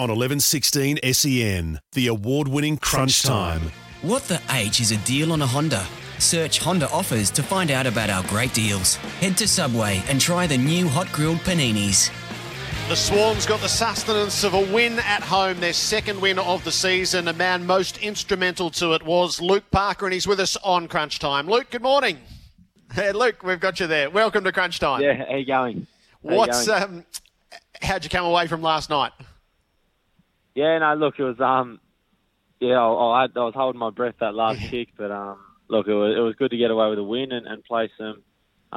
on 1116 SEN, the award winning Crunch Time. What the H is a deal on a Honda? Search Honda offers to find out about our great deals. Head to Subway and try the new hot grilled paninis. The Swans got the sustenance of a win at home, their second win of the season. A man most instrumental to it was Luke Parker, and he's with us on Crunch Time. Luke, good morning. Hey, Luke, we've got you there. Welcome to Crunch Time. Yeah, how you going? How What's you going? um, how'd you come away from last night? Yeah, no, look, it was um, yeah, I, I, had, I was holding my breath that last kick, but um, look, it was it was good to get away with a win and, and play some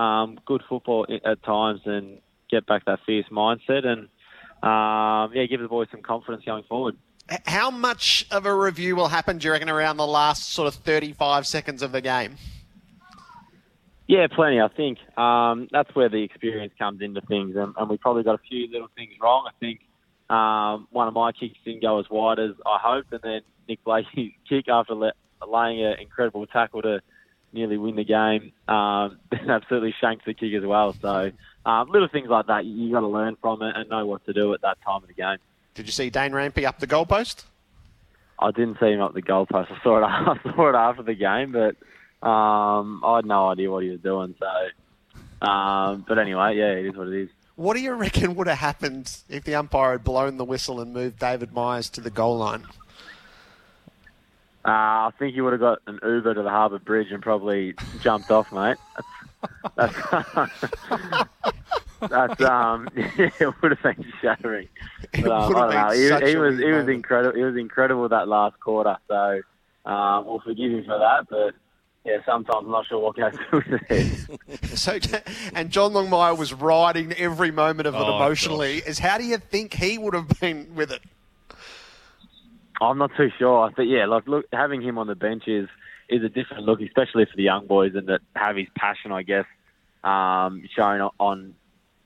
um good football at times and get back that fierce mindset and um, yeah, give the boys some confidence going forward. How much of a review will happen, do you reckon, around the last sort of 35 seconds of the game? Yeah, plenty. I think um, that's where the experience comes into things, and, and we probably got a few little things wrong. I think um, one of my kicks didn't go as wide as I hoped, and then Nick Blakey's kick after le- laying an incredible tackle to nearly win the game, um, absolutely shanked the kick as well. So um, little things like that, you, you got to learn from it and know what to do at that time of the game. Did you see Dane Rampe up the goalpost? I didn't see him up the goalpost. I saw it. I saw it after the game, but um, I had no idea what he was doing. So, um, but anyway, yeah, it is what it is. What do you reckon would have happened if the umpire had blown the whistle and moved David Myers to the goal line? Uh, I think you would have got an Uber to the Harbour Bridge and probably jumped off, mate. That's, um, yeah, it would have been shattering. But, um, I don't know. He, he was he was incredible. He was incredible that last quarter. So um, we'll forgive him for that. But yeah, sometimes I'm not sure what goes through his head. So, and John Longmire was riding every moment of it Oh, emotionally. Is how do you think he would have been with it? I'm not too sure. I think yeah, like look, having him on the bench is is a different look, especially for the young boys and that have his passion, I guess, um, shown on, on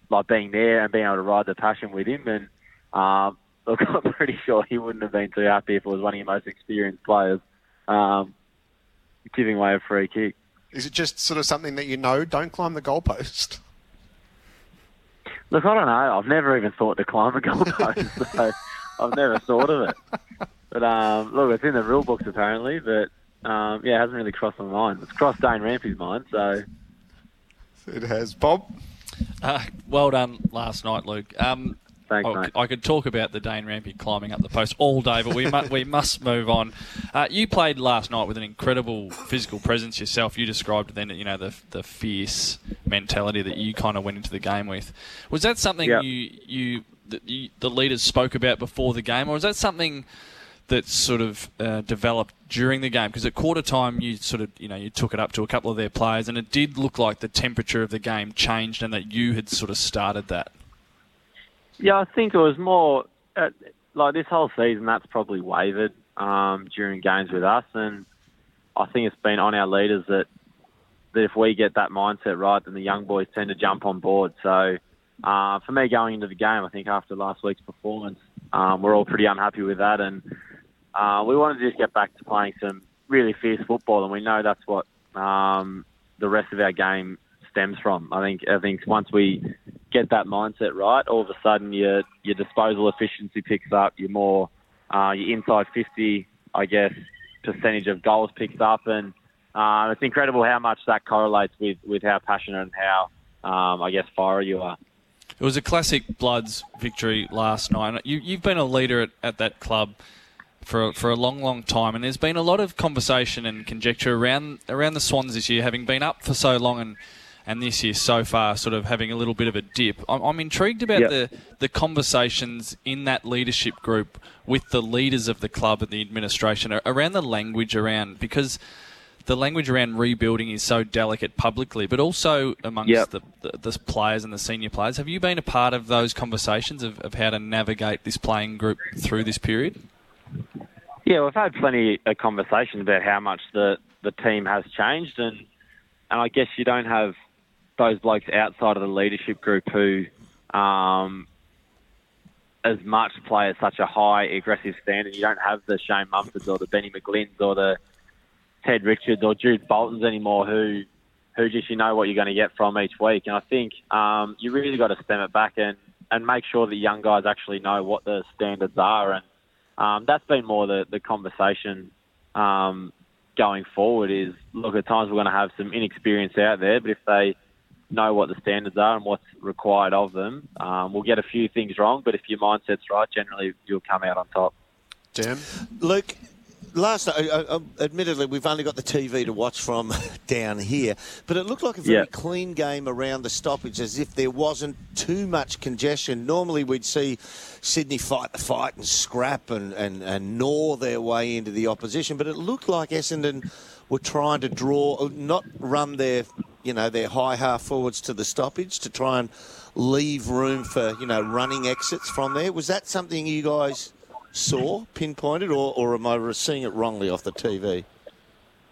like being there and being able to ride the passion with him. And um, look, I'm pretty sure he wouldn't have been too happy if it was one of your most experienced players um, giving away a free kick. Is it just sort of something that you know? Don't climb the goalpost. Look, I don't know. I've never even thought to climb a goalpost, so I've never thought of it. But um, look, it's in the rule books apparently, but um, yeah, it hasn't really crossed my mind. It's crossed Dane Rampe's mind, so It has. Bob? Uh, well done last night, Luke. Um, Thanks, I, mate. I could talk about the Dane Rampe climbing up the post all day, but we mu- we must move on. Uh, you played last night with an incredible physical presence yourself. You described then, you know, the the fierce mentality that you kind of went into the game with. Was that something Yeah. you you, that you the leaders spoke about before the game, or was that something that sort of uh, developed during the game? Because at quarter time, you sort of you know you took it up to a couple of their players, and it did look like the temperature of the game changed, and that you had sort of started that. Yeah, I think it was more like this whole season. That's probably wavered um, during games with us, and I think it's been on our leaders that that if we get that mindset right, then the young boys tend to jump on board. So uh, for me, going into the game, I think after last week's performance, um, we're all pretty unhappy with that, and uh, we wanted to just get back to playing some really fierce football, and we know that's what um, the rest of our game stems from. I think I think once we get that mindset right, all of a sudden your your disposal efficiency picks up. You're more uh, your inside 50, I guess, percentage of goals picks up, and uh, it's incredible how much that correlates with with how passionate and how um, I guess fiery you are. It was a classic Bloods victory last night. You, you've been a leader at, at that club for for a long, long time, and there's been a lot of conversation and conjecture around around the Swans this year, having been up for so long and. And this year so far, sort of having a little bit of a dip. I'm, I'm intrigued about Yep. the, the conversations in that leadership group with the leaders of the club and the administration around the language around because the language around rebuilding is so delicate publicly, but also amongst Yep. the, the, the players and the senior players. Have you been a part of those conversations of, of how to navigate this playing group through this period? Yeah, we've had plenty of conversations about how much the, the team has changed, and and I guess you don't have those blokes outside of the leadership group who, um, as much play at such a high aggressive standard. You don't have the Shane Mumfords or the Benny McGlynn's or the Ted Richards or Jude Boltons anymore who who just you know what you're going to get from each week. And I think um, you really got to stem it back and and make sure that young guys actually know what the standards are. And um, that's been more the, the conversation um, going forward is, look, at times we're going to have some inexperience out there, but if they know what the standards are and what's required of them, um, we'll get a few things wrong, but if your mindset's right, generally you'll come out on top. Tim? Luke, last, uh, uh, admittedly, we've only got the TV to watch from down here, but it looked like a very Yeah. clean game around the stoppage, as if there wasn't too much congestion. Normally, we'd see Sydney fight the fight and scrap and, and, and gnaw their way into the opposition, but it looked like Essendon were trying to draw, not run their, you know, their high half forwards to the stoppage to try and leave room for, you know, running exits from there. Was that something you guys saw, pinpointed, or, or am I seeing it wrongly off the TV?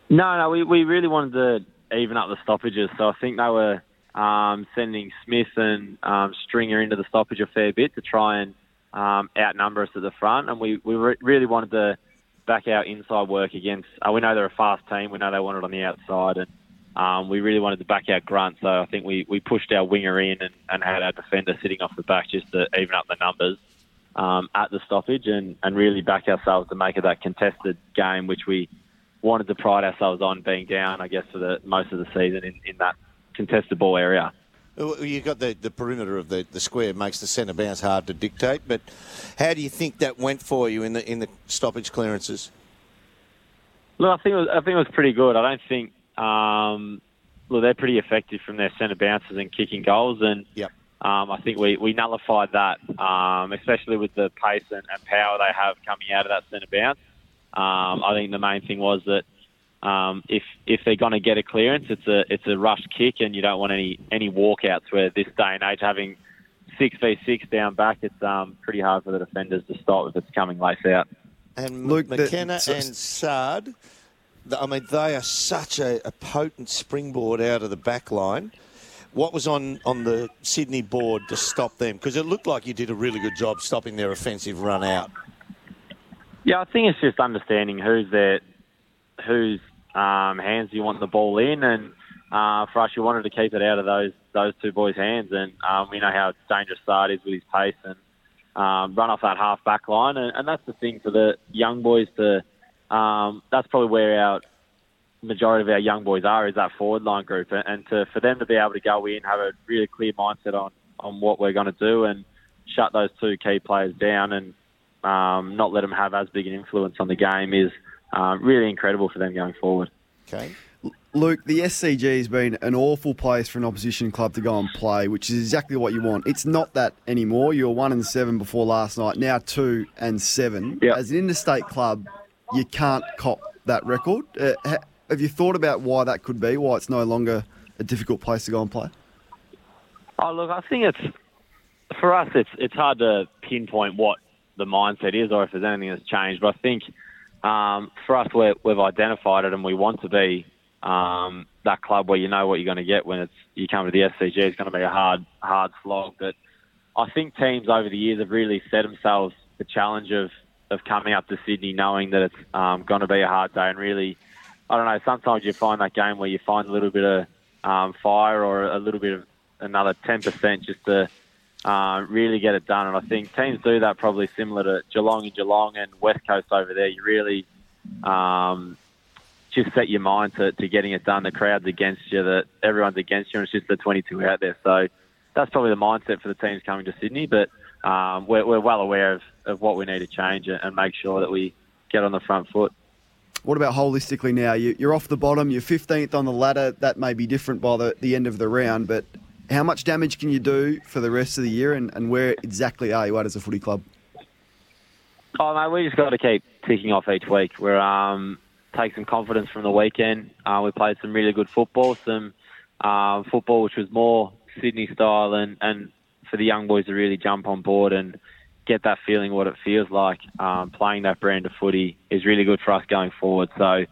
No, no, we, we really wanted to even up the stoppages. So I think they were um, sending Smith and um, Stringer into the stoppage a fair bit to try and um, outnumber us at the front. And we, we re- really wanted to back our inside work against. Uh, we know they're a fast team. We know they want it on the outside. And um, we really wanted to back out Grunt. So I think we, we pushed our winger in and, and had our defender sitting off the back just to even up the numbers um, at the stoppage and, and really back ourselves to make it that contested game, which we wanted to pride ourselves on being down, I guess, for the most of the season in, in that contested ball area. You've got the, the perimeter of the, the square makes the centre bounce hard to dictate, but how do you think that went for you in the in the stoppage clearances? Look, I think it was, I think it was pretty good. I don't think um, look they're pretty effective from their centre bounces and kicking goals, and Yep. um, I think we, we nullified that, um, especially with the pace and, and power they have coming out of that centre bounce. Um, I think the main thing was that um, if if they're going to get a clearance, it's a it's a rush kick, and you don't want any any walkouts. Where this day and age, having six v six down back, it's um, pretty hard for the defenders to stop if it's coming late out. And Luke, McKenna so- and Saad, th- I mean, they are such a, a potent springboard out of the back line. What was on, on the Sydney board to stop them? Because it looked like you did a really good job stopping their offensive run out. Yeah, I think it's just understanding who's there, whose um, hands you want the ball in, and uh, for us, you wanted to keep it out of those those two boys' hands, and um, we know how dangerous Saad is with his pace and um, run off that half back line, and, and that's the thing for the young boys to. Um, that's probably where our majority of our young boys are is that forward line group, and, and to for them to be able to go in, have a really clear mindset on on what we're going to do, and shut those two key players down, and um, not let them have as big an influence on the game is um, really incredible for them going forward. Okay. Luke, the SCG has been an awful place for an opposition club to go and play, which is exactly what you want. It's not that anymore. You were one and seven before last night, now two and seven. Yep. As an interstate club, you can't cop that record. Uh, have you thought about why that could be? Why it's no longer a difficult place to go and play? Oh, look, I think it's for us. It's it's hard to pinpoint what the mindset is, or if there's anything that's changed. But I think um, for us, we're, we've identified it, and we want to be um, that club where you know what you're going to get when it's you come to the SCG. It's going to be a hard hard slog. But I think teams over the years have really set themselves the challenge of of coming up to Sydney, knowing that it's um, going to be a hard day, and really. I don't know. Sometimes you find that game where you find a little bit of um, fire or a little bit of another 10% just to uh, really get it done. And I think teams do that probably similar to Geelong and Geelong and West Coast over there. You really um, just set your mind to, to getting it done. The crowd's against you, that everyone's against you, and it's just the 22 out there. So that's probably the mindset for the teams coming to Sydney. But um, we're, we're well aware of, of what we need to change and, make sure that we get on the front foot. What about holistically now? You, you're off the bottom, you're 15th on the ladder. That may be different by the, the end of the round, but how much damage can you do for the rest of the year and, and where exactly are you at as a footy club? Oh, mate, we just got to keep ticking off each week. We're um, take some confidence from the weekend. Uh, we played some really good football, some um, football which was more Sydney style, and, and for the young boys to really jump on board and get that feeling what it feels like um, playing that brand of footy is really good for us going forward. So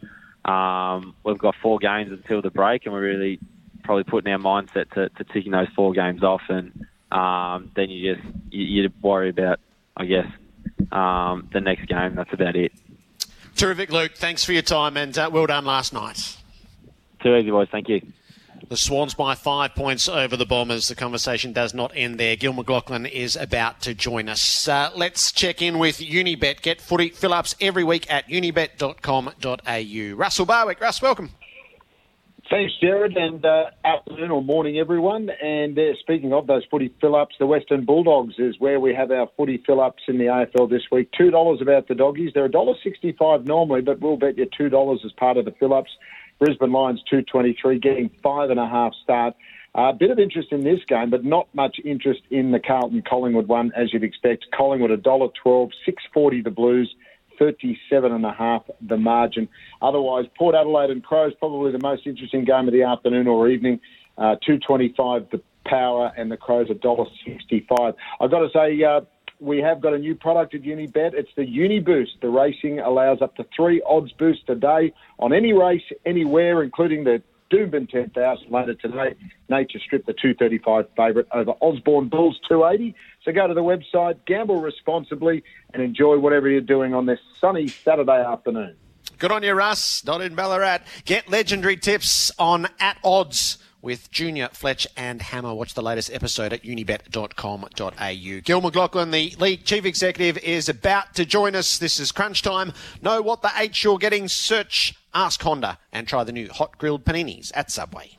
um, we've got four games until the break, and we're really probably putting our mindset to, to ticking those four games off, and um, then you just you, you worry about, I guess, um, the next game. That's about it. Terrific, Luke. Thanks for your time and uh, well done last night. Too easy, boys. Thank you. The Swans by five points over the Bombers. The conversation does not end there. Gil McLachlan is about to join us. Uh, let's check in with Unibet. Get footy fill ups every week at unibet.com.au. Russell Barwick. Russ, welcome. Thanks, Jared, and uh, afternoon or morning, everyone. And uh, speaking of those footy fill-ups, the Western Bulldogs is where we have our footy fill-ups in the AFL this week. Two dollars about the doggies. They're a dollar sixty-five normally, but we'll bet you two dollars as part of the fill-ups. Brisbane Lions two twenty-three, getting five and a half start. A uh, bit of interest in this game, but not much interest in the Carlton Collingwood one, as you'd expect. Collingwood a dollar twelve, six forty the Blues. 37 and a half the margin. Otherwise, Port Adelaide and Crows probably the most interesting game of the afternoon or evening. Uh, 225 the power and the Crows a dollar 65. I've got to say. Uh, we have got a new product at Unibet. It's the UniBoost. The racing allows up to three odds boosts a day on any race, anywhere, including the Doomben 10,000 later today. Nature Strip, the 235 favourite over Osborne Bulls 280. So go to the website, gamble responsibly, and enjoy whatever you're doing on this sunny Saturday afternoon. Good on you, Russ. Not in Ballarat. Get legendary tips on at odds with Junior, Fletch, and Hammer. Watch the latest episode at unibet.com.au. Gil McLachlan, the league chief executive, is about to join us. This is crunch time. Know what the H you're getting? Search Ask Honda and try the new hot grilled paninis at Subway.